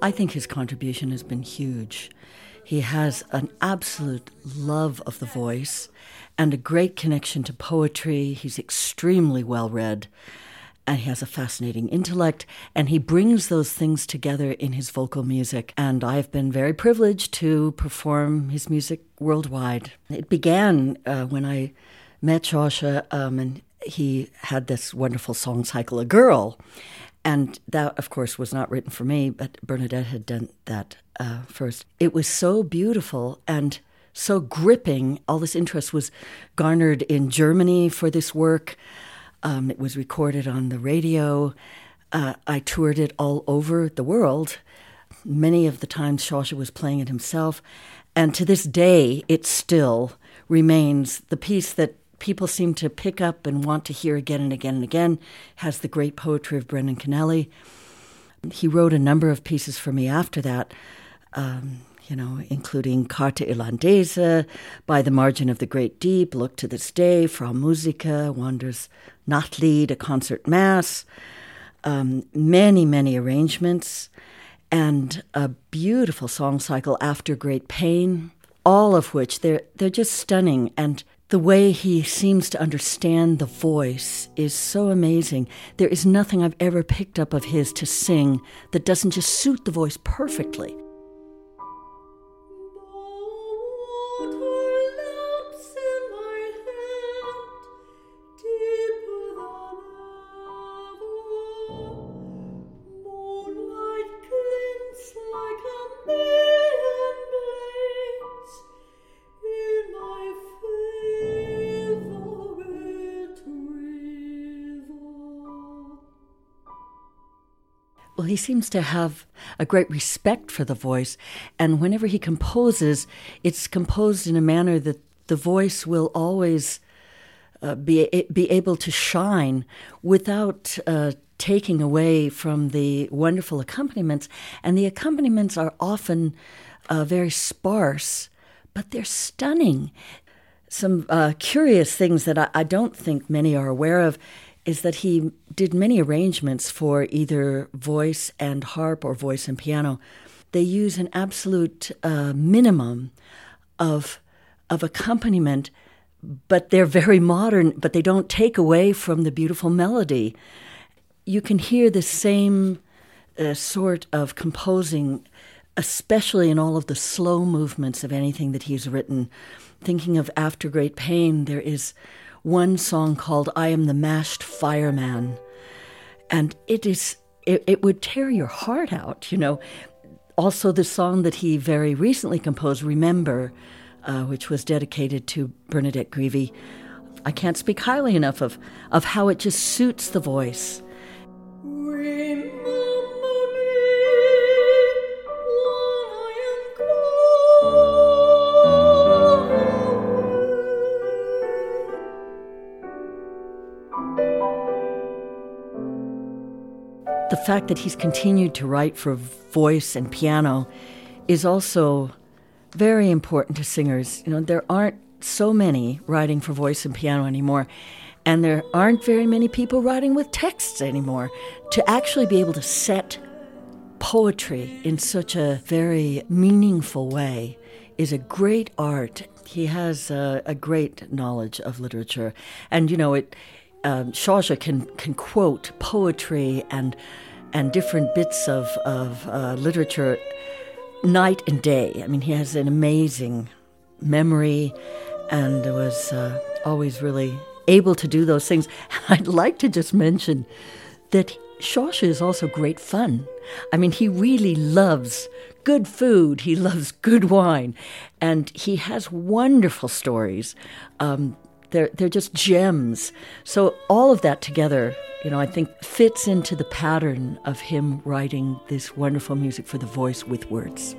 I think his contribution has been huge. He has an absolute love of the voice and a great connection to poetry. He's extremely well read and he has a fascinating intellect and he brings those things together in his vocal music and i've been very privileged to perform his music worldwide it began uh, when i met Seoirse um, and he had this wonderful song cycle a girl and that of course was not written for me but bernadette had done that uh, first it was so beautiful and so gripping all this interest was garnered in germany for this work um, it was recorded on the radio. Uh, I toured it all over the world. Many of the times, Seoirse was playing it himself. And to this day, it still remains the piece that people seem to pick up and want to hear again and again and again. Has the great poetry of Brendan Kennelly. He wrote a number of pieces for me after that. Um, you know, including Carta Irlandesa, By the Margin of the Great Deep, Look to This Day, Frau Musica, Wandrers Nachtlied, A Concert Mass, um, many, many arrangements, and a beautiful song cycle, After Great Pain, all of which they're, they're just stunning. And the way he seems to understand the voice is so amazing. There is nothing I've ever picked up of his to sing that doesn't just suit the voice perfectly. Well, he seems to have a great respect for the voice, and whenever he composes, it's composed in a manner that the voice will always uh, be be able to shine without uh, taking away from the wonderful accompaniments. And the accompaniments are often uh, very sparse, but they're stunning. Some uh, curious things that I, I don't think many are aware of is that he did many arrangements for either voice and harp or voice and piano. They use an absolute uh, minimum of of accompaniment, but they're very modern. But they don't take away from the beautiful melody. You can hear the same uh, sort of composing, especially in all of the slow movements of anything that he's written. Thinking of After Great Pain, there is one song called I Am the Mashed Fireman. And it is, it, it would tear your heart out, you know. Also, the song that he very recently composed, Remember, uh, which was dedicated to Bernadette Greevy. I can't speak highly enough of, of how it just suits the voice. The fact that he's continued to write for voice and piano is also very important to singers. You know, there aren't so many writing for voice and piano anymore, and there aren't very many people writing with texts anymore. To actually be able to set poetry in such a very meaningful way is a great art. He has a, a great knowledge of literature, and you know it um, Seoirse can can quote poetry and and different bits of of uh, literature night and day. I mean, he has an amazing memory, and was uh, always really able to do those things. I'd like to just mention that Seoirse is also great fun. I mean, he really loves good food. He loves good wine, and he has wonderful stories. Um, they're, they're just gems. So, all of that together, you know, I think fits into the pattern of him writing this wonderful music for the voice with words.